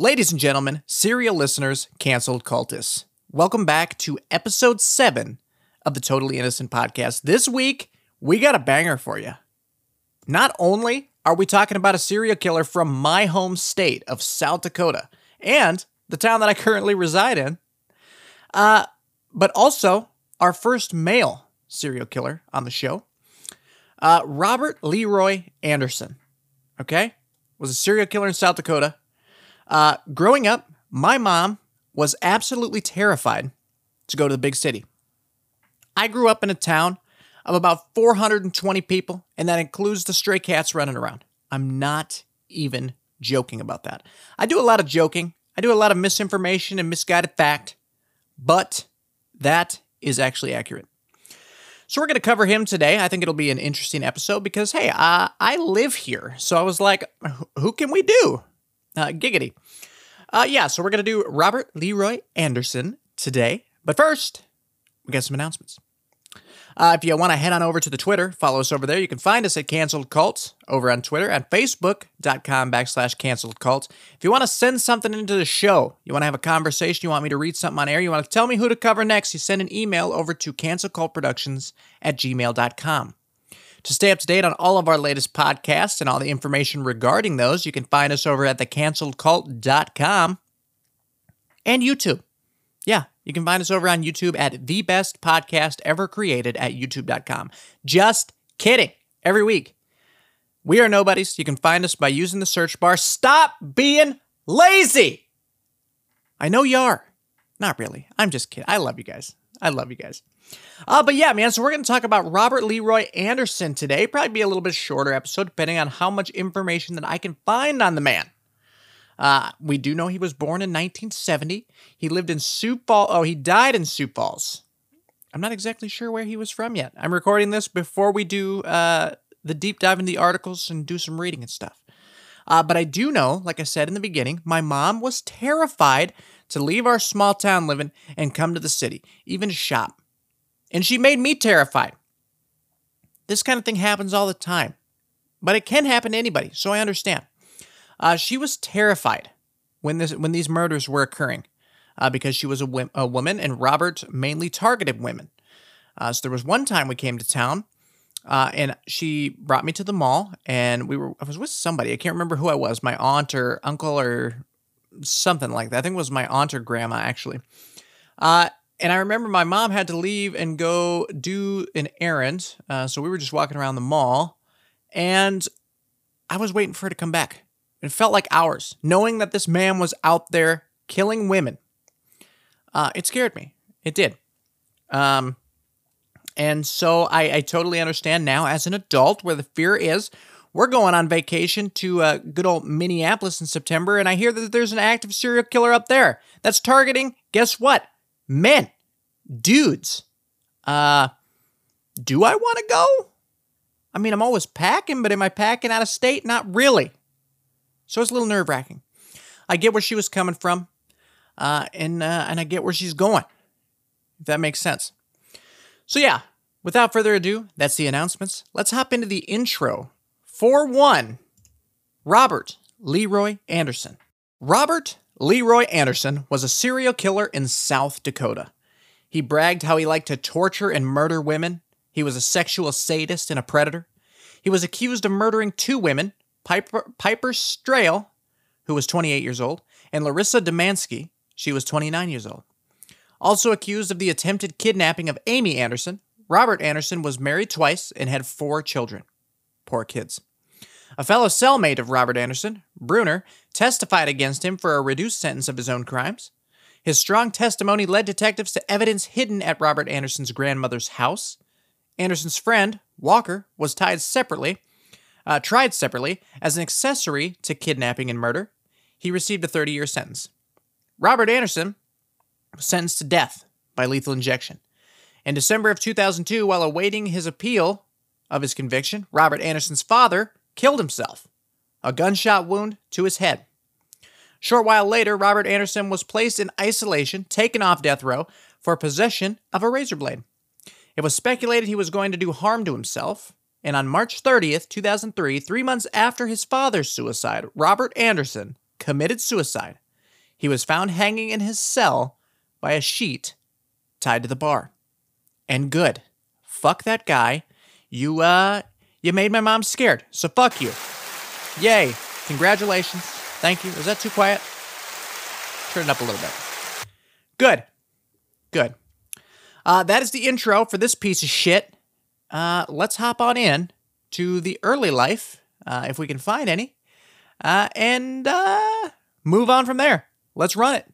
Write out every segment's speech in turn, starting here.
Ladies and gentlemen, serial listeners, canceled cultists, welcome back to episode 7 of the Totally Innocent podcast. This week, we got a banger for you. Not only are we talking about a serial killer from my home state of South Dakota and the town that I currently reside in, uh, but also our first male serial killer on the show, uh, Robert Leroy Anderson. Okay? Was a serial killer in South Dakota uh, growing up, my mom was absolutely terrified to go to the big city. I grew up in a town of about 420 people, and that includes the stray cats running around. I'm not even joking about that. I do a lot of joking, I do a lot of misinformation and misguided fact, but that is actually accurate. So we're going to cover him today. I think it'll be an interesting episode because, hey, uh, I live here. So I was like, who can we do? Uh, giggity. Uh, yeah, so we're going to do Robert Leroy Anderson today. But first, we got some announcements. Uh, if you want to head on over to the Twitter, follow us over there. You can find us at Canceled Cults over on Twitter at facebook.com backslash canceled cults. If you want to send something into the show, you want to have a conversation, you want me to read something on air, you want to tell me who to cover next, you send an email over to cancelcultproductions at gmail.com. To stay up to date on all of our latest podcasts and all the information regarding those, you can find us over at thecanceledcult.com and YouTube. Yeah, you can find us over on YouTube at the best podcast ever created at youtube.com. Just kidding. Every week. We are nobodies. You can find us by using the search bar. Stop being lazy. I know you are. Not really. I'm just kidding. I love you guys. I love you guys. Uh, but yeah, man, so we're going to talk about Robert Leroy Anderson today. Probably be a little bit shorter episode, depending on how much information that I can find on the man. Uh, we do know he was born in 1970. He lived in Sioux Falls. Oh, he died in Sioux Falls. I'm not exactly sure where he was from yet. I'm recording this before we do uh, the deep dive in the articles and do some reading and stuff. Uh, but I do know, like I said in the beginning, my mom was terrified to leave our small town living and come to the city, even shop and she made me terrified. This kind of thing happens all the time, but it can happen to anybody, so I understand. Uh, she was terrified when this when these murders were occurring uh, because she was a, a, woman, and Robert mainly targeted women. Uh, so there was one time we came to town, uh, and she brought me to the mall, and we were I was with somebody I can't remember who I was, my aunt or uncle or something like that. I think it was my aunt or grandma actually. Uh, and I remember my mom had to leave and go do an errand. Uh, so we were just walking around the mall and I was waiting for her to come back. It felt like hours, knowing that this man was out there killing women. Uh, it scared me. It did. Um, and so I, I, totally understand now as an adult where the fear is. We're going on vacation to uh, good old Minneapolis in September, and I hear that there's an active serial killer up there that's targeting, guess what? men, dudes. Uh, do I want to go? I mean, I'm always packing, but am I packing out of state? Not really. So it's a little nerve wracking. I get where she was coming from, uh, and uh, and I get where she's going. If that makes sense. So yeah, without further ado, that's the announcements. Let's hop into the intro. For one, Robert Leroy Anderson. Robert Leroy Anderson was a serial killer in South Dakota. He bragged how he liked to torture and murder women. He was a sexual sadist and a predator. He was accused of murdering two women, Piper, Piper Streyle, who was 28 years old, and Larissa Dumansky, she was 29 years old. Also accused of the attempted kidnapping of Amy Anderson, Robert Anderson was married twice and had four children. Poor kids. A fellow cellmate of Robert Anderson, Bruner, testified against him for a reduced sentence of his own crimes. His strong testimony led detectives to evidence hidden at Robert Anderson's grandmother's house. Anderson's friend, Walker, was tied separately, uh, tried separately as an accessory to kidnapping and murder. He received a 30 year sentence. Robert Anderson was sentenced to death by lethal injection. In December of 2002, while awaiting his appeal of his conviction, Robert Anderson's father killed himself, a gunshot wound to his head. Short while later, Robert Anderson was placed in isolation, taken off death row for possession of a razor blade. It was speculated he was going to do harm to himself, and on March 30th, 2003, three months after his father's suicide, Robert Anderson committed suicide he was found hanging in his cell by a sheet tied to the bar. And good. Fuck that guy. You, uh, you made my mom scared, so fuck you. Yay. Congratulations. Thank you. Is that too quiet? Turn it up a little bit. Good. Good. Uh, that is the intro for this piece of shit. Uh, let's hop on in to the early life, uh, if we can find any, uh, and uh, move on from there. Let's run it.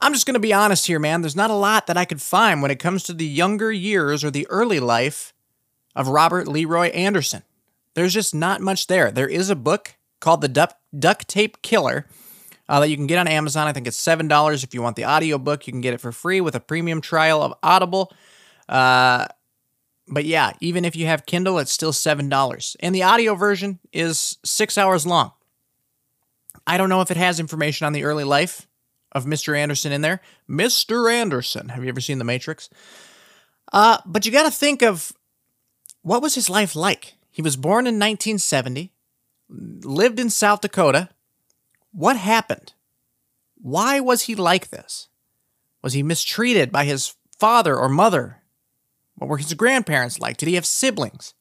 I'm just going to be honest here, man. There's not a lot that I could find when it comes to the younger years or the early life of Robert Leroy Anderson. There's just not much there. There is a book called The Duct, Duct Tape Killer uh, that you can get on Amazon. I think it's $7 if you want the audiobook. You can get it for free with a premium trial of Audible. Uh, but yeah, even if you have Kindle, it's still $7. And the audio version is six hours long. I don't know if it has information on the early life of Mr. Anderson in there. Mr. Anderson. Have you ever seen The Matrix? Uh, but you got to think of what was his life like? He was born in 1970, lived in South Dakota. What happened? Why was he like this? Was he mistreated by his father or mother? What were his grandparents like? Did he have siblings?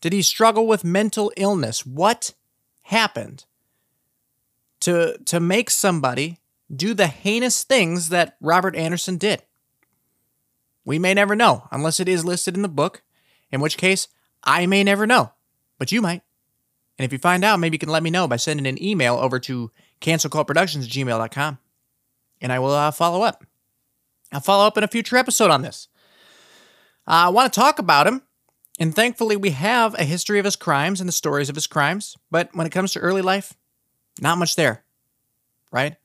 Did he struggle with mental illness? What happened to to make somebody do the heinous things that Robert Anderson did. We may never know unless it is listed in the book, in which case I may never know, but you might. And if you find out, maybe you can let me know by sending an email over to cancelcultproductions@gmail.com, and I will uh, follow up. I'll follow up in a future episode on this. Uh, I want to talk about him, and thankfully we have a history of his crimes and the stories of his crimes, but when it comes to early life, not much there, right?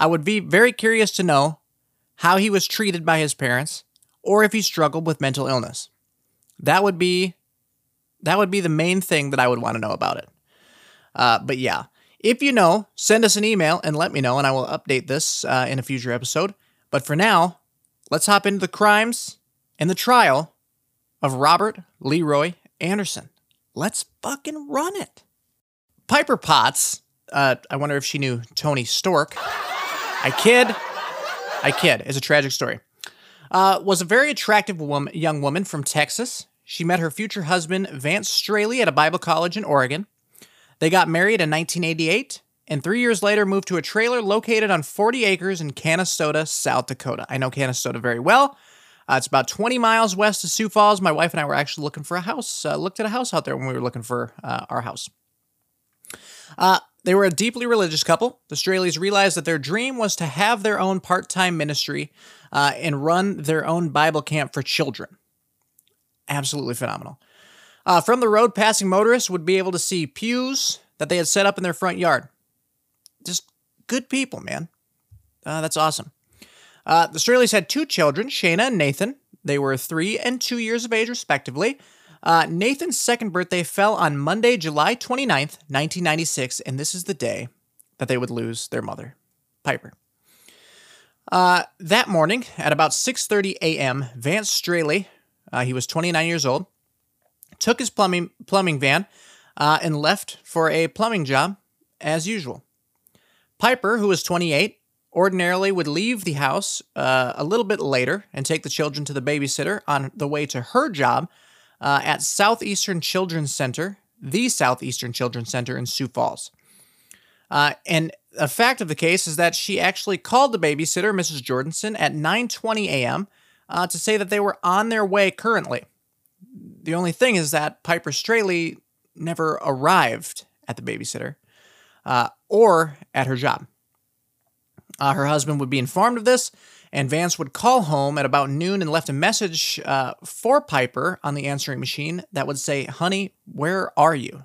I would be very curious to know how he was treated by his parents or if he struggled with mental illness. That would be that would be the main thing that I would want to know about it. Uh, but yeah, if you know, send us an email and let me know, and I will update this uh, in a future episode. But for now, let's hop into the crimes and the trial of Robert Leroy Anderson. Let's fucking run it. Piper Potts uh, I wonder if she knew Tony Stark. I kid. I kid. It's a tragic story. Uh, was a very attractive woman, young woman from Texas. She met her future husband, Vance Streyle, at a Bible college in Oregon. They got married in 1988, and three years later moved to a trailer located on 40 acres in Canistota, South Dakota. I know Canistota very well. Uh, it's about 20 miles west of Sioux Falls. My wife and I were actually looking for a house, uh, looked at a house out there when we were looking for uh, our house. They were a deeply religious couple. The Streyles realized that their dream was to have their own part time ministry uh, and run their own Bible camp for children. Absolutely phenomenal. Uh, from the road, passing motorists would be able to see pews that they had set up in their front yard. Just good people, man. Uh, that's awesome. Uh, the Streyles had two children, Shana and Nathan. They were three and two years of age, respectively. Uh, Nathan's second birthday fell on Monday, July 29th, 1996, and this is the day that they would lose their mother, Piper. Uh, that morning, at about 6:30 a.m., Vance Streyle, uh, he was 29 years old, took his plumbing plumbing van uh, and left for a plumbing job as usual. Piper, who was 28, ordinarily would leave the house uh, a little bit later and take the children to the babysitter on the way to her job uh, at Southeastern Children's Center, the Southeastern Children's Center in Sioux Falls. Uh, and a fact of the case is that she actually called the babysitter, Mrs. Jordanson, at 9:20 a.m. Uh, to say that they were on their way currently. The only thing is that Piper Streyle never arrived at the babysitter uh, or at her job. Uh, her husband would be informed of this and Vance would call home at about noon and left a message uh, for Piper on the answering machine that would say, Honey, where are you?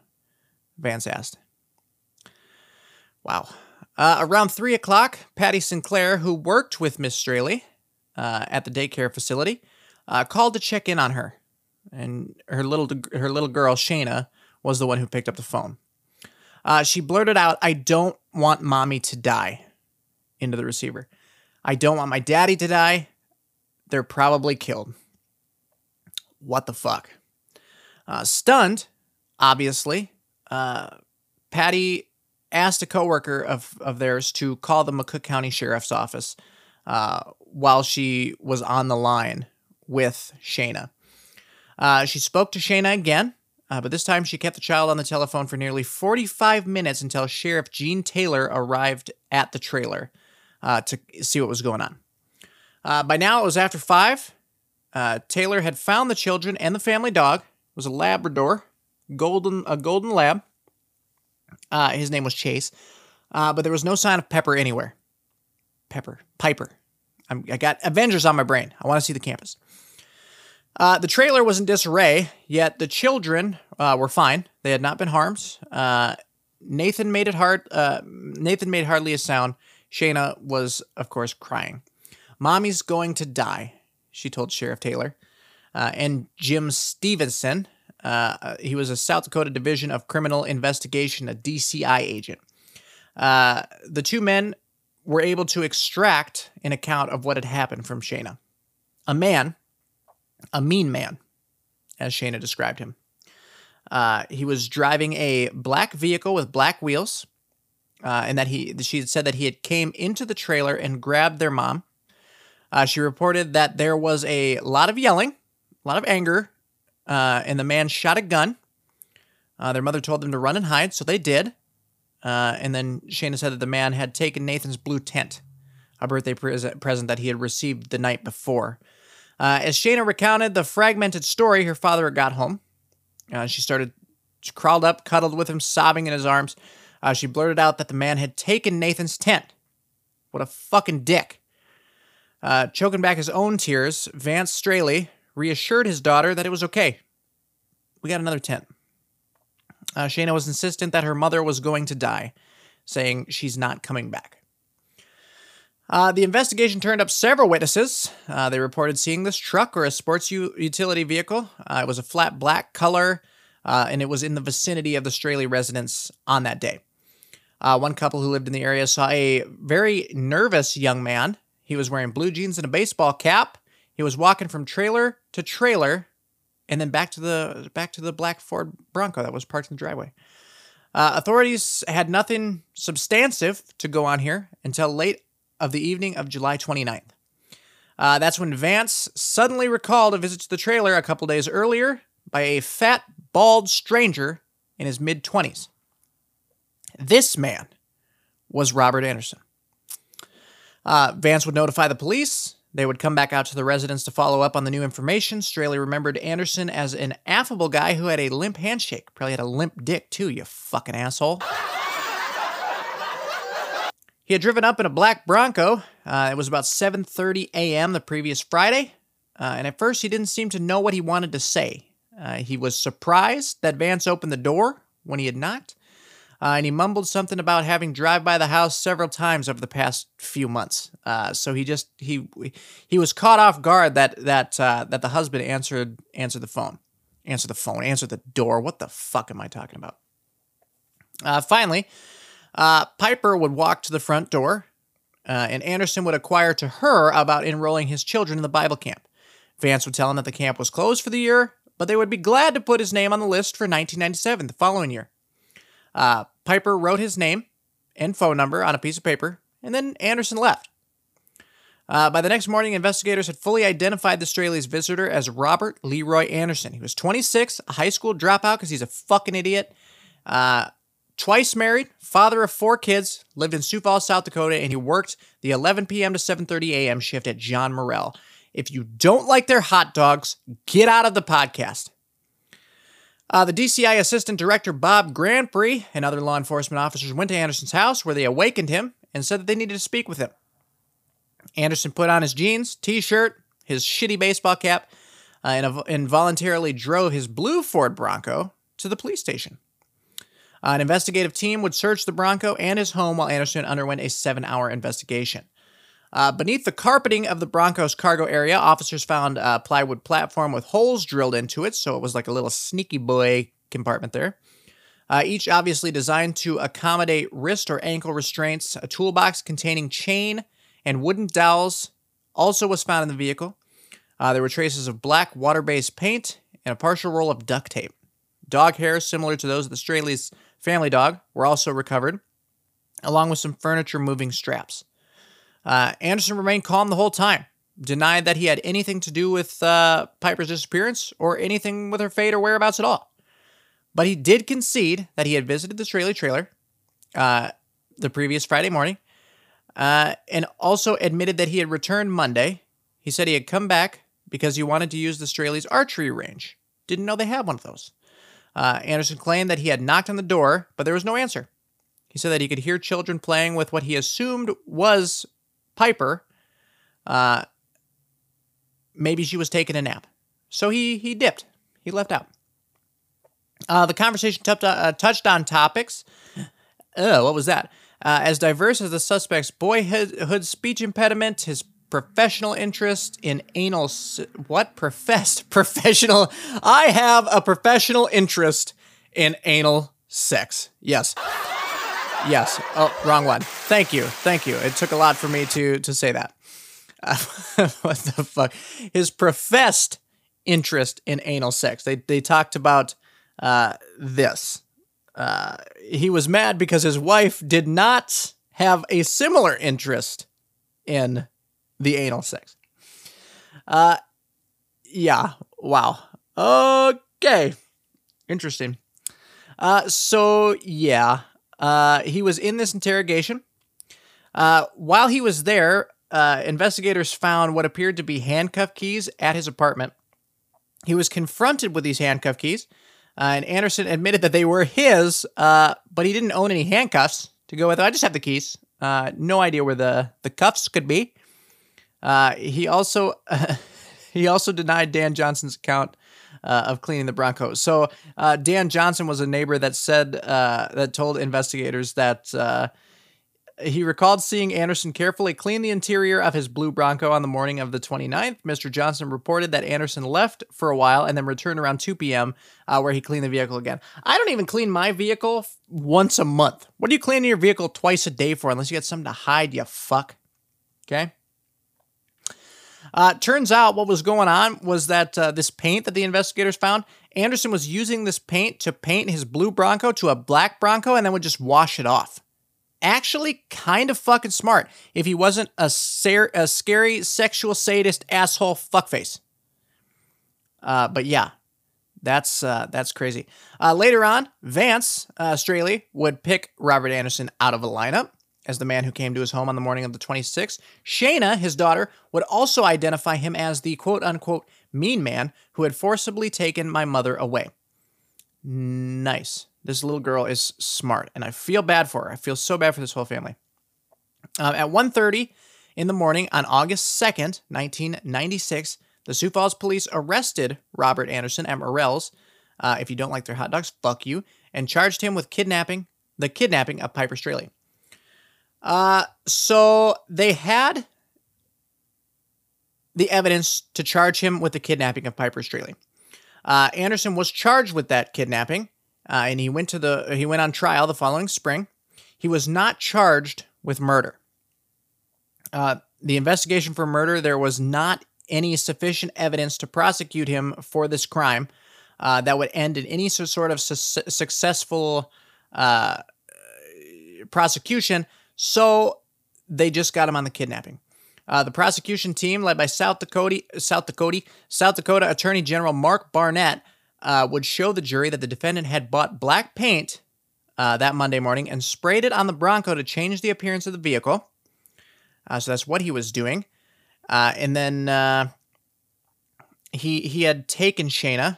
Vance asked. Wow. Uh, around 3 o'clock, Patty Sinclair, who worked with Miss Streyle uh, at the daycare facility, uh, called to check in on her. And her little, her little girl, Shana, was the one who picked up the phone. Uh, she blurted out, I don't want mommy to die, into the receiver. I don't want my daddy to die. They're probably killed. What the fuck? Uh, stunned, obviously, uh, Patty asked a coworker of, of theirs to call the McCook County Sheriff's Office uh, while she was on the line with Shayna. Uh, she spoke to Shayna again, uh, but this time she kept the child on the telephone for nearly 45 minutes until Sheriff Gene Taylor arrived at the trailer uh, to see what was going on. Uh, by now, it was after five. Uh, Taylor had found the children and the family dog. It was a Labrador, golden a golden lab. Uh, his name was Chase, uh, but there was no sign of Pepper anywhere. Pepper, Piper. I'm, i got Avengers on my brain. I want to see the campus. Uh, the trailer was in disarray, yet the children were fine. They had not been harmed. Nathan made it hard. Nathan made hardly a sound. Shayna was, of course, crying. "Mommy's going to die," she told Sheriff Taylor. Uh, and Jim Stevenson, uh, he was a South Dakota Division of Criminal Investigation, a DCI agent. the two men were able to extract an account of what had happened from Shayna. A man a mean man, as Shayna described him. Uh, he was driving a black vehicle with black wheels, uh, and that he she had said that he had came into the trailer and grabbed their mom. Uh, she reported that there was a lot of yelling, a lot of anger, uh, and the man shot a gun. Uh, their mother told them to run and hide, so they did. Uh, and then Shana said that the man had taken Nathan's blue tent, a birthday present that he had received the night before. Uh, as Shana recounted the fragmented story, her father had got home. She started, she crawled up, cuddled with him, sobbing in his arms. Uh, she blurted out that the man had taken Nathan's tent. What a fucking dick. Uh, choking back his own tears, Vance Streyle reassured his daughter that it was okay. We got another tent. Uh, Shayna was insistent that her mother was going to die, saying she's not coming back. Uh, the investigation turned up several witnesses. Uh, they reported seeing this truck or a sports u- utility vehicle. Uh, it was a flat black color, uh, and it was in the vicinity of the Streyle residence on that day. Uh, one couple who lived in the area saw a very nervous young man. He was wearing blue jeans and a baseball cap. He was walking from trailer to trailer, and then back to the back to the black Ford Bronco that was parked in the driveway. Uh, authorities had nothing substantive to go on here until late of the evening of July 29th. Uh, that's when Vance suddenly recalled a visit to the trailer a couple days earlier by a fat, bald stranger in his mid 20s. This man was Robert Anderson. Uh, Vance would notify the police. They would come back out to the residence to follow up on the new information. Streyle remembered Anderson as an affable guy who had a limp handshake. Probably had a limp dick, too, you fucking asshole. He had driven up in a black Bronco. Uh, it was about 7:30 a.m. the previous Friday, uh, and at first he didn't seem to know what he wanted to say. Uh, he was surprised that Vance opened the door when he had knocked, uh, and he mumbled something about having drive by the house several times over the past few months. Uh, so he just he he was caught off guard that that uh, that the husband answered answered the phone, answered the phone, answered the door. What the fuck am I talking about? finally. Uh, Piper would walk to the front door, uh, and Anderson would inquire to her about enrolling his children in the Bible camp. Vance would tell him that the camp was closed for the year, but they would be glad to put his name on the list for 1997, the following year. Uh, Piper wrote his name and phone number on a piece of paper, and then Anderson left. Uh, by the next morning, investigators had fully identified the Streyle's visitor as Robert Leroy Anderson. He was 26, a high school dropout because he's a fucking idiot. Uh, Twice married, father of four kids, lived in Sioux Falls, South Dakota, and he worked the 11 p.m. to 7:30 a.m. shift at John Morrell. If you don't like their hot dogs, get out of the podcast. Uh, the DCI Assistant Director Bob Grandpree and other law enforcement officers went to Anderson's house where they awakened him and said that they needed to speak with him. Anderson put on his jeans, t shirt, his shitty baseball cap, uh, and, and voluntarily drove his blue Ford Bronco to the police station. An investigative team would search the Bronco and his home while Anderson underwent a seven hour investigation. Uh, beneath the carpeting of the Bronco's cargo area, officers found a plywood platform with holes drilled into it, so it was like a little sneaky boy compartment there. Uh, each obviously designed to accommodate wrist or ankle restraints. A toolbox containing chain and wooden dowels also was found in the vehicle. Uh, there were traces of black water based paint and a partial roll of duct tape. Dog hairs similar to those of the Streyle's family dog were also recovered. along with some furniture moving straps. Uh, Anderson remained calm the whole time, denied that he had anything to do with uh, Piper's disappearance or anything with her fate or whereabouts at all. But he did concede that he had visited the Streyle trailer uh, the previous Friday morning uh, and also admitted that he had returned Monday. He said he had come back because he wanted to use the Streyle's archery range. Didn't know they had one of those. Uh, Anderson claimed that he had knocked on the door, but there was no answer. He said that he could hear children playing with what he assumed was Piper. Uh, maybe she was taking a nap. So he, he dipped. He left out. Uh, the conversation t- uh, touched on topics. Uh, what was that? Uh, as diverse as the suspect's boyhood speech impediment, his professional interest in anal. What? Professed professional. I have a professional interest in anal sex. Yes. Yes. Oh, wrong one. Thank you. Thank you. It took a lot for me to to say that. Uh, what the fuck? His professed interest in anal sex. They they talked about uh, this. Uh, he was mad because his wife did not have a similar interest in the anal sex. Uh, yeah. Wow. Okay. Interesting. Uh, so yeah, uh, he was in this interrogation. Uh, while he was there, uh, investigators found what appeared to be handcuff keys at his apartment. He was confronted with these handcuff keys, uh, and Anderson admitted that they were his, uh, but he didn't own any handcuffs to go with. I just have the keys. No idea where the, the cuffs could be. He also he also denied Dan Johnson's account uh, of cleaning the Bronco. So uh, Dan Johnson was a neighbor that said uh, that told investigators that uh, he recalled seeing Anderson carefully clean the interior of his blue Bronco on the morning of the 29th. Mr. Johnson reported that Anderson left for a while and then returned around 2 p.m., uh, where he cleaned the vehicle again. I don't even clean my vehicle once a month. What do you clean your vehicle twice a day for unless you got something to hide, you fuck? Okay. Uh, turns out what was going on was that uh, this paint that the investigators found, Anderson was using this paint to paint his blue Bronco to a black Bronco and then would just wash it off. Actually, kind of fucking smart if he wasn't a, ser- a scary sexual sadist asshole fuckface. Uh, but yeah, that's uh, that's crazy. Uh, later on, Vance uh, Streyle would pick Robert Anderson out of a lineup as the man who came to his home on the morning of the 26th. Shayna, his daughter, would also identify him as the quote unquote mean man who had forcibly taken my mother away. Nice. This little girl is smart, and I feel bad for her. I feel so bad for this whole family. Uh, at 1.30 in the morning on August 2nd, 1996, the Sioux Falls police arrested Robert Anderson at Morrell's. Uh, if you don't like their hot dogs, fuck you, and charged him with kidnapping, the kidnapping of Piper Streyle. Uh, so they had the evidence to charge him with the kidnapping of Piper Streyle. Uh, Anderson was charged with that kidnapping, uh, and he went to the he went on trial the following spring. He was not charged with murder. Uh, the investigation for murder, there was not any sufficient evidence to prosecute him for this crime uh, that would end in any sort of su- successful uh, prosecution. So they just got him on the kidnapping. Uh, the prosecution team, led by South Dakota, South Dakota, South Dakota Attorney General Mark Barnett, uh, would show the jury that the defendant had bought black paint uh, that Monday morning and sprayed it on the Bronco to change the appearance of the vehicle. Uh, so that's what he was doing. Uh, and then uh, he he had taken Shayna,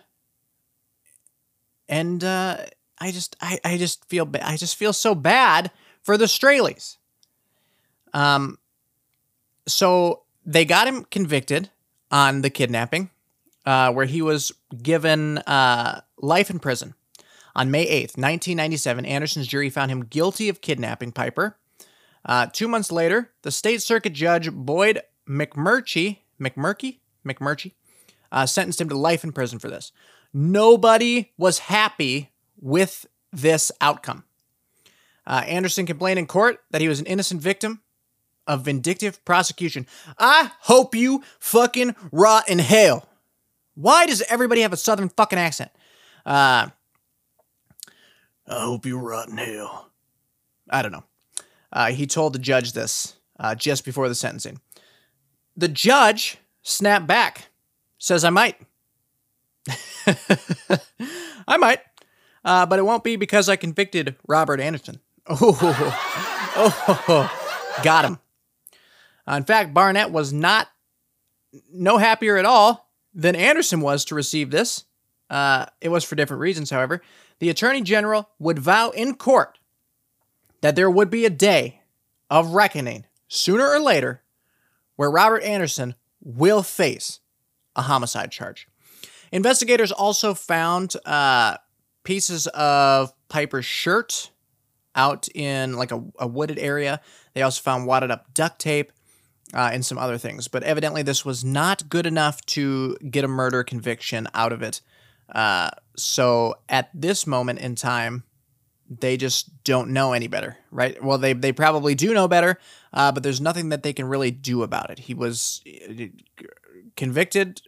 and I just I, I just feel ba- I just feel so bad for the Streyles. Um, so they got him convicted on the kidnapping, uh, where he was given uh, life in prison. On May 8th, 1997, Anderson's jury found him guilty of kidnapping Piper. Uh, two months later, the state circuit judge Boyd McMurtry, McMurky, McMurtry, uh, sentenced him to life in prison for this. Nobody was happy with this outcome. Uh, Anderson complained in court that he was an innocent victim of vindictive prosecution. I hope you fucking rot in hell. Why does everybody have a southern fucking accent? Uh, I hope you rot in hell. I don't know. Uh, he told the judge this uh, just before the sentencing. The judge snapped back, says, I might. I might, uh, but it won't be because I convicted Robert Anderson. Oh, oh, got him. Uh, in fact, Barnett was not no happier at all than Anderson was to receive this. Uh, it was for different reasons, however. The Attorney General would vow in court that there would be a day of reckoning sooner or later where Robert Anderson will face a homicide charge. Investigators also found uh, pieces of Piper's shirt out in like a, a, wooded area. They also found wadded up duct tape uh, and some other things. But evidently, this was not good enough to get a murder conviction out of it. Uh, so at this moment in time, they just don't know any better, right? Well, they, they probably do know better, uh, but there's nothing that they can really do about it. He was uh, convicted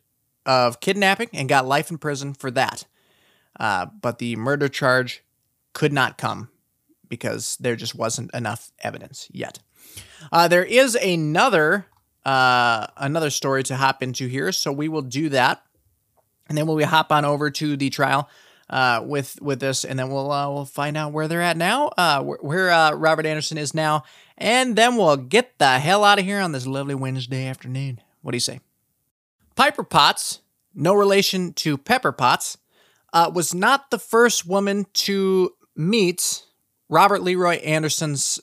of kidnapping and got life in prison for that. Uh, but the murder charge could not come because there just wasn't enough evidence yet. Uh, there is another uh, another story to hop into here, so we will do that, and then we'll hop on over to the trial uh, with with this, and then we'll uh, we'll find out where they're at now, uh, where, where uh, Robert Anderson is now, and then we'll get the hell out of here on this lovely Wednesday afternoon. What do you say? Piper Potts, no relation to Pepper Potts, uh, was not the first woman to meet Robert Leroy Anderson's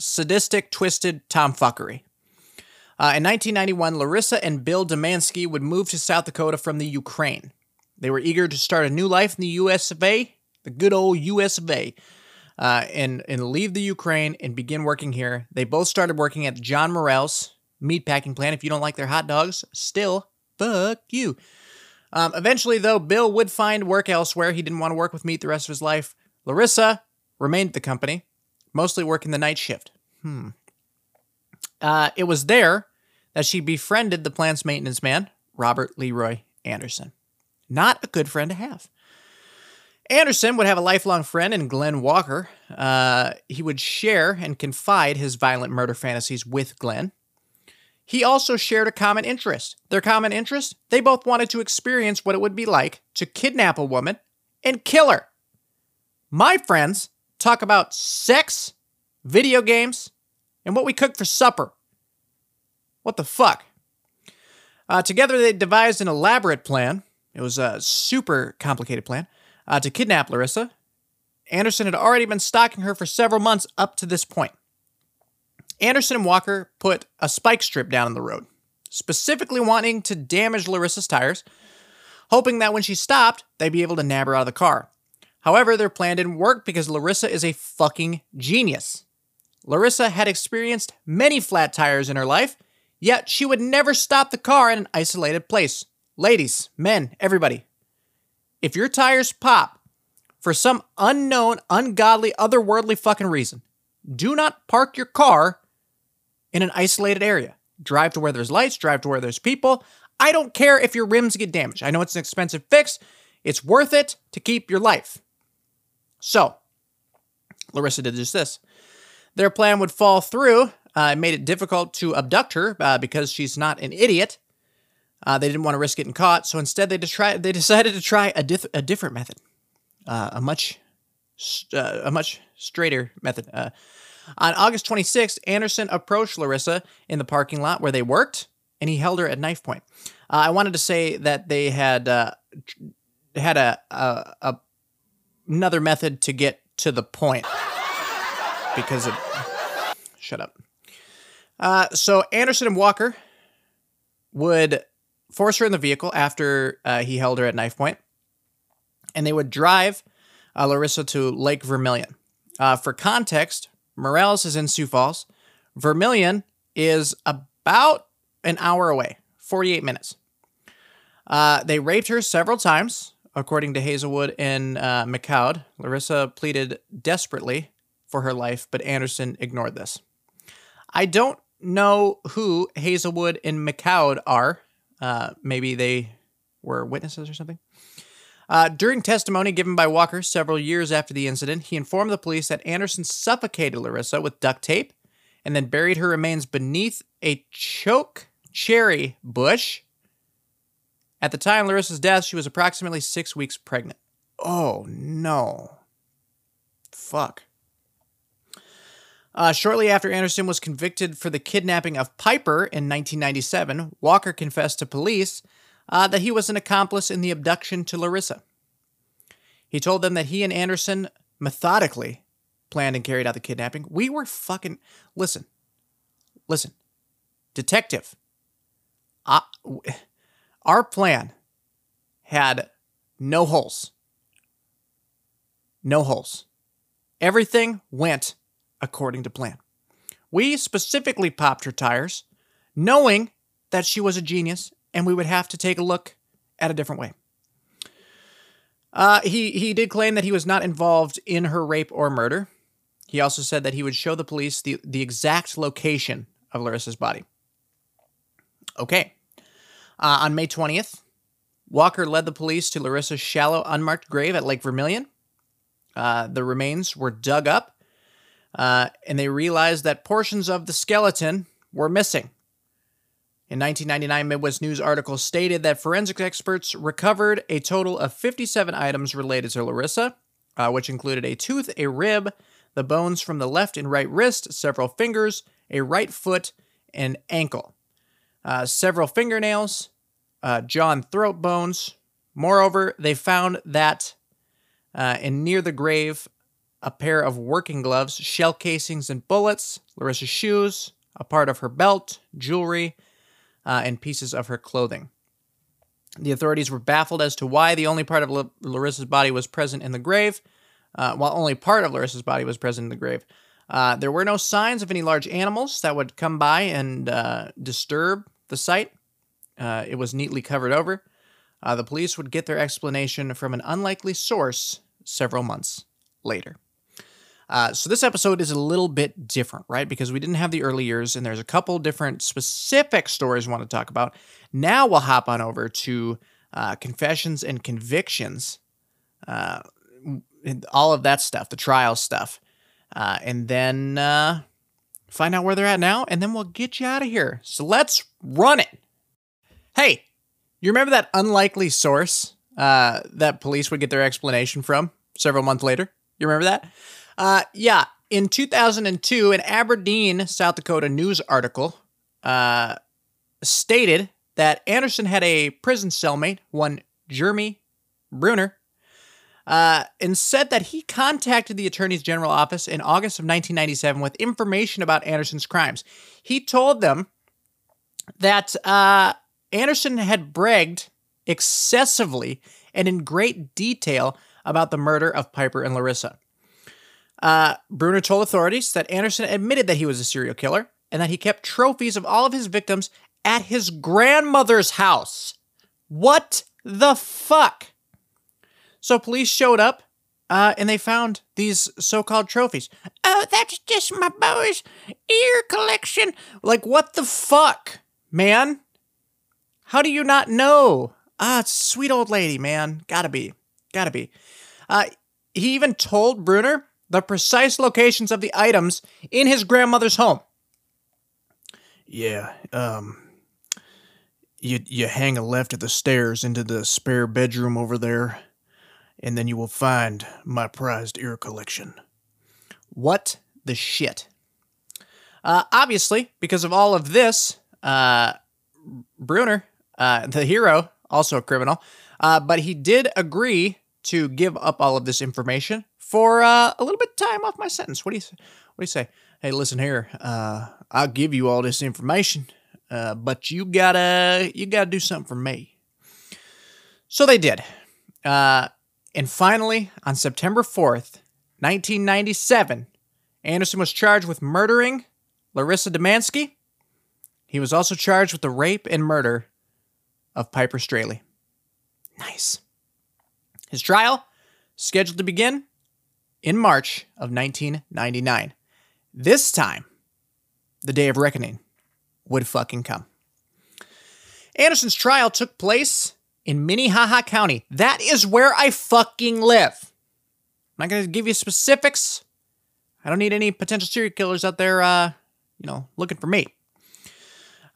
sadistic, twisted tomfuckery. Uh, in 1991, Larissa and Bill Dumansky would move to South Dakota from the Ukraine. They were eager to start a new life in the US of A, the good old US of A, uh, and, and leave the Ukraine and begin working here. They both started working at John Morrell's meatpacking plant. If you don't like their hot dogs, still, fuck you. Um, eventually, though, Bill would find work elsewhere. He didn't want to work with meat the rest of his life. Larissa remained at the company, mostly working the night shift. Hmm. Uh, it was there that she befriended the plant's maintenance man, Robert Leroy Anderson. Not a good friend to have. Anderson would have a lifelong friend in Glenn Walker. Uh, he would share and confide his violent murder fantasies with Glenn. He also shared a common interest. Their common interest? They both wanted to experience what it would be like to kidnap a woman and kill her. My friends talk about sex, video games, and what we cook for supper. What the fuck? Uh, together, they devised an elaborate plan it was a super complicated plan uh, to kidnap Larissa. Anderson had already been stalking her for several months up to this point. Anderson and Walker put a spike strip down in the road, specifically wanting to damage Larissa's tires, hoping that when she stopped, they'd be able to nab her out of the car. However, their plan didn't work because Larissa is a fucking genius. Larissa had experienced many flat tires in her life, yet she would never stop the car in an isolated place. Ladies, men, everybody, if your tires pop for some unknown, ungodly, otherworldly fucking reason, do not park your car in an isolated area. Drive to where there's lights, drive to where there's people. I don't care if your rims get damaged. I know it's an expensive fix. It's worth it to keep your life. So, Larissa did just this. Their plan would fall through. Uh, it made it difficult to abduct her uh, because she's not an idiot. Uh, they didn't want to risk getting caught, so instead they, try, they decided to try a, dif- a different method, uh, a much uh, a much straighter method. Uh, on August 26th, Anderson approached Larissa in the parking lot where they worked, and he held her at knife point. I wanted to say that they had had a, a, a another method to get to the point because of shut up. so Anderson and Walker would force her in the vehicle after uh, he held her at knife point, and they would drive uh, Larissa to Lake Vermillion. Uh, for context, Morrell's is in Sioux Falls. Vermillion is about an hour away, 48 minutes. Uh, they raped her several times, according to Hazelwood and uh, McCoud. Larissa pleaded desperately for her life, but Anderson ignored this. I don't know who Hazelwood and McCoud are. Uh, maybe they were witnesses or something. Uh, during testimony given by Walker several years after the incident, he informed the police that Anderson suffocated Larissa with duct tape and then buried her remains beneath a choke cherry bush. At the time Larissa's death, she was approximately six weeks pregnant. Oh no. Fuck. Uh, shortly after Anderson was convicted for the kidnapping of Piper in 1997, Walker confessed to police uh, that he was an accomplice in the abduction to Larissa. He told them that he and Anderson methodically planned and carried out the kidnapping. We were fucking. Listen. Listen. Detective. Uh, our plan had no holes. No holes. Everything went according to plan. We specifically popped her tires, knowing that she was a genius and we would have to take a look at a different way. Uh, he, he did claim that he was not involved in her rape or murder. He also said that he would show the police the, the exact location of Larissa's body. Okay. Uh, on May 20th, Walker led the police to Larissa's shallow, unmarked grave at Lake Vermillion. Uh, the remains were dug up, uh, and they realized that portions of the skeleton were missing. In 1999, Midwest News article stated that forensic experts recovered a total of 57 items related to Larissa, uh, which included a tooth, a rib, the bones from the left and right wrist, several fingers, a right foot, and ankle, uh, several fingernails, uh, jaw throat bones. Moreover, they found that uh, in near the grave, a pair of working gloves, shell casings, and bullets, Larissa's shoes, a part of her belt, jewelry, uh, and pieces of her clothing. The authorities were baffled as to why the only part of La- Larissa's body was present in the grave, uh, while only part of Larissa's body was present in the grave. Uh, there were no signs of any large animals that would come by and uh, disturb the site. Uh, it was neatly covered over. Uh, the police would get their explanation from an unlikely source several months later. Uh, so this episode is a little bit different, right? Because we didn't have the early years, and there's a couple different specific stories we want to talk about. Now we'll hop on over to uh, confessions and convictions, uh, and all of that stuff, the trial stuff, uh, and then uh, find out where they're at now, and then we'll get you out of here. So let's run it. Hey, you remember that unlikely source uh, that police would get their explanation from several months later? You remember that? Uh, yeah, in 2002, an Aberdeen, South Dakota news article uh, stated that Anderson had a prison cellmate, one Jeremy Bruner, uh, and said that he contacted the Attorney's General Office in August of 1997 with information about Anderson's crimes. He told them that uh, Anderson had bragged excessively and in great detail about the murder of Piper and Larissa. Uh, Bruner told authorities that Anderson admitted that he was a serial killer and that he kept trophies of all of his victims at his grandmother's house. What the fuck? So police showed up uh, and they found these so called trophies. Oh, that's just my boy's ear collection. Like, what the fuck, man? How do you not know? Ah, sweet old lady, man. Gotta be. Gotta be. Uh, he even told Bruner the precise locations of the items in his grandmother's home. Yeah, um, you you hang a left at the stairs into the spare bedroom over there, and then you will find my prized ear collection. What the shit? Uh, obviously, because of all of this, uh, Bruner, uh, the hero, also a criminal, uh, but he did agree to give up all of this information for uh, a little bit of time off my sentence. What do you what do you say? Hey, listen here. Uh, I'll give you all this information, uh, but you gotta you gotta do something for me. So they did. Uh, and finally, on September 4th, 1997, Anderson was charged with murdering Larissa Dumansky. He was also charged with the rape and murder of Piper Streyle. Nice. His trial scheduled to begin in March of 1999. This time, the day of reckoning would fucking come. Anderson's trial took place in Minnehaha County. That is where I fucking live. I'm not going to give you specifics. I don't need any potential serial killers out there, uh, you know, looking for me.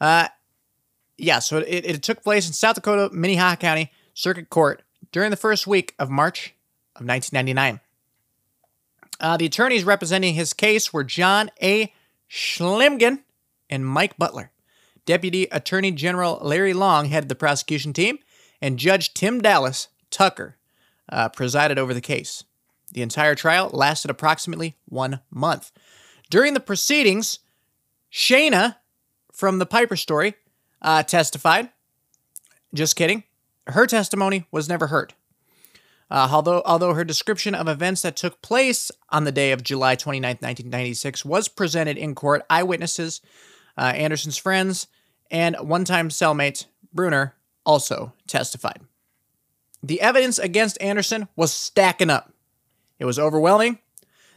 Uh, yeah, so it, it took place in South Dakota, Minnehaha County Circuit Court during the first week of March of 1999. Uh, the attorneys representing his case were John A. Schlimgen and Mike Butler. Deputy Attorney General Larry Long headed the prosecution team, and Judge Tim Dallas Tucker uh, presided over the case. The entire trial lasted approximately one month. During the proceedings, Shayna from the Piper story uh, testified. Just kidding. Her testimony was never heard. Uh, although, although her description of events that took place on the day of July 29, 1996, was presented in court, eyewitnesses, uh, Anderson's friends, and one time cellmate Bruner also testified. The evidence against Anderson was stacking up. It was overwhelming.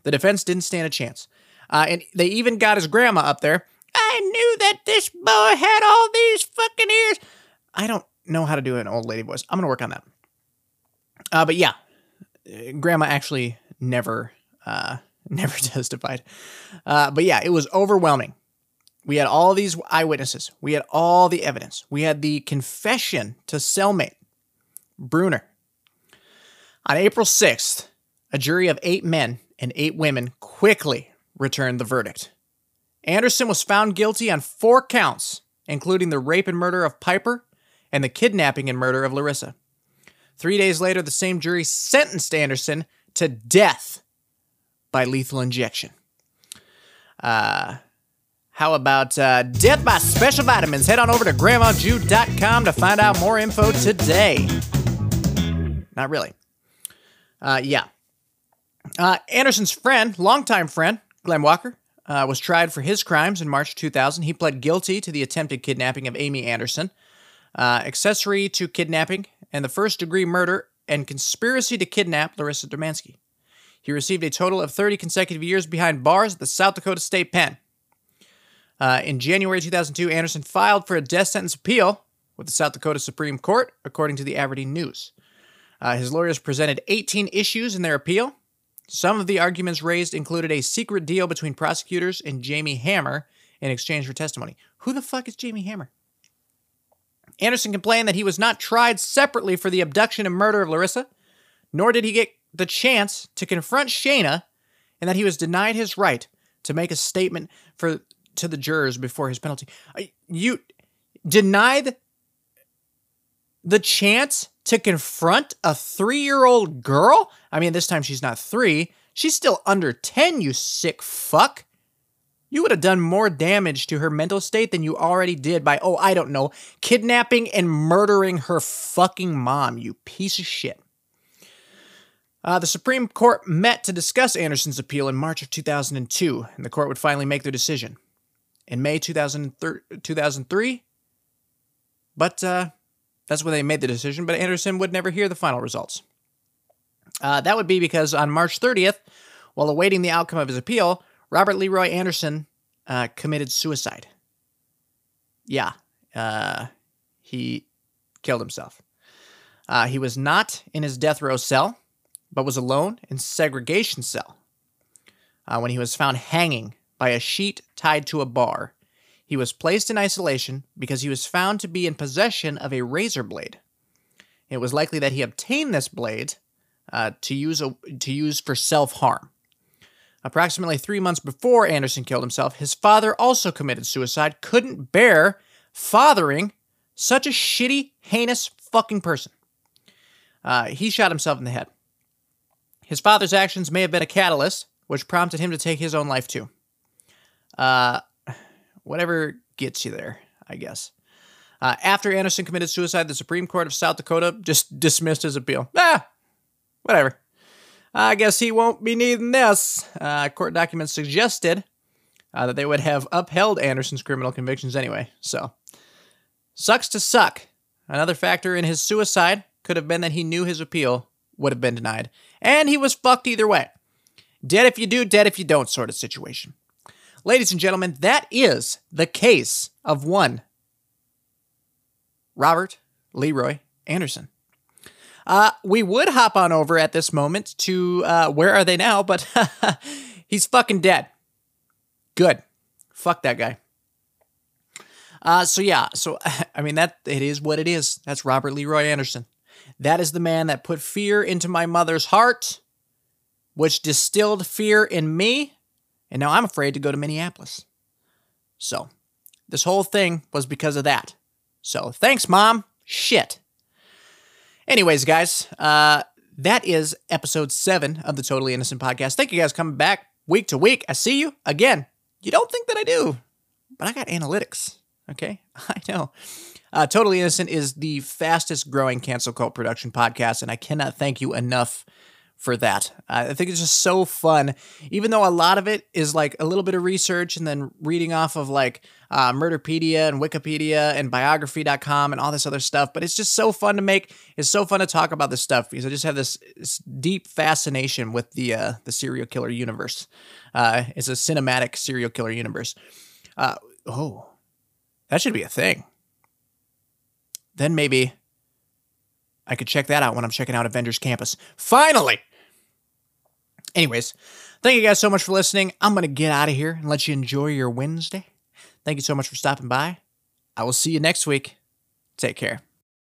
The defense didn't stand a chance. Uh, and they even got his grandma up there. I knew that this boy had all these fucking ears. I don't know how to do an old lady voice. I'm going to work on that. Uh, but yeah, grandma actually never, uh, never testified. Uh, but yeah, it was overwhelming. We had all these eyewitnesses. We had all the evidence. We had the confession to cellmate Bruner. On April 6th, a jury of eight men and eight women quickly returned the verdict. Anderson was found guilty on four counts, including the rape and murder of Piper and the kidnapping and murder of Larissa. Three days later, the same jury sentenced Anderson to death by lethal injection. Uh, how about uh, death by special vitamins? Head on over to grandmajude.com to find out more info today. Not really. Uh, yeah. Uh, Anderson's friend, longtime friend, Glenn Walker, uh, was tried for his crimes in March 2000. He pled guilty to the attempted kidnapping of Amy Anderson, uh, accessory to kidnapping, and the first degree murder and conspiracy to kidnap Larissa Dumansky. He received a total of 30 consecutive years behind bars at the South Dakota State Pen. Uh, in January 2002, Anderson filed for a death sentence appeal with the South Dakota Supreme Court, according to the Aberdeen News. Uh, his lawyers presented 18 issues in their appeal. Some of the arguments raised included a secret deal between prosecutors and Jamie Hammer in exchange for testimony. Who the fuck is Jamie Hammer? Anderson complained that he was not tried separately for the abduction and murder of Larissa, nor did he get the chance to confront Shayna, and that he was denied his right to make a statement for to the jurors before his penalty. You denied the chance to confront a three year old girl? I mean, this time she's not three. She's still under 10, you sick fuck. You would have done more damage to her mental state than you already did by, oh, I don't know, kidnapping and murdering her fucking mom, you piece of shit. Uh, the Supreme Court met to discuss Anderson's appeal in March of 2002, and the court would finally make their decision in May 2003. But uh, that's when they made the decision, but Anderson would never hear the final results. Uh, that would be because on March 30th, while awaiting the outcome of his appeal, Robert Leroy Anderson uh, committed suicide. Yeah, uh, he killed himself. Uh, he was not in his death row cell, but was alone in segregation cell uh, when he was found hanging by a sheet tied to a bar. He was placed in isolation because he was found to be in possession of a razor blade. It was likely that he obtained this blade uh, to use a, to use for self harm. Approximately three months before Anderson killed himself, his father also committed suicide, couldn't bear fathering such a shitty, heinous fucking person. Uh, he shot himself in the head. His father's actions may have been a catalyst, which prompted him to take his own life too. Uh, whatever gets you there, I guess. Uh, after Anderson committed suicide, the Supreme Court of South Dakota just dismissed his appeal. Ah, whatever. I guess he won't be needing this. Uh, court documents suggested uh, that they would have upheld Anderson's criminal convictions anyway. So, sucks to suck. Another factor in his suicide could have been that he knew his appeal would have been denied, and he was fucked either way. Dead if you do, dead if you don't, sort of situation. Ladies and gentlemen, that is the case of one Robert Leroy Anderson. Uh, we would hop on over at this moment to uh, where are they now, but he's fucking dead. Good. Fuck that guy. Uh, so yeah, so I mean that it is what it is. That's Robert Leroy Anderson. That is the man that put fear into my mother's heart, which distilled fear in me, and now I'm afraid to go to Minneapolis. So, this whole thing was because of that. So, thanks, mom. Shit. Anyways, guys, uh, that is episode seven of the Totally Innocent podcast. Thank you guys coming back week to week. I see you again. You don't think that I do, but I got analytics. Okay, I know. Uh, totally Innocent is the fastest growing cancel cult production podcast, and I cannot thank you enough for that. Uh, I think it's just so fun, even though a lot of it is like a little bit of research and then reading off of like uh, Murderpedia and Wikipedia and biography.com and all this other stuff. But it's just so fun to make. It's so fun to talk about this stuff because I just have this, this deep fascination with the uh, the serial killer universe. Uh, it's a cinematic serial killer universe. Uh, oh, that should be a thing. Then maybe I could check that out when I'm checking out Avengers Campus. Finally! Anyways, thank you guys so much for listening. I'm going to get out of here and let you enjoy your Wednesday. Thank you so much for stopping by. I will see you next week. Take care.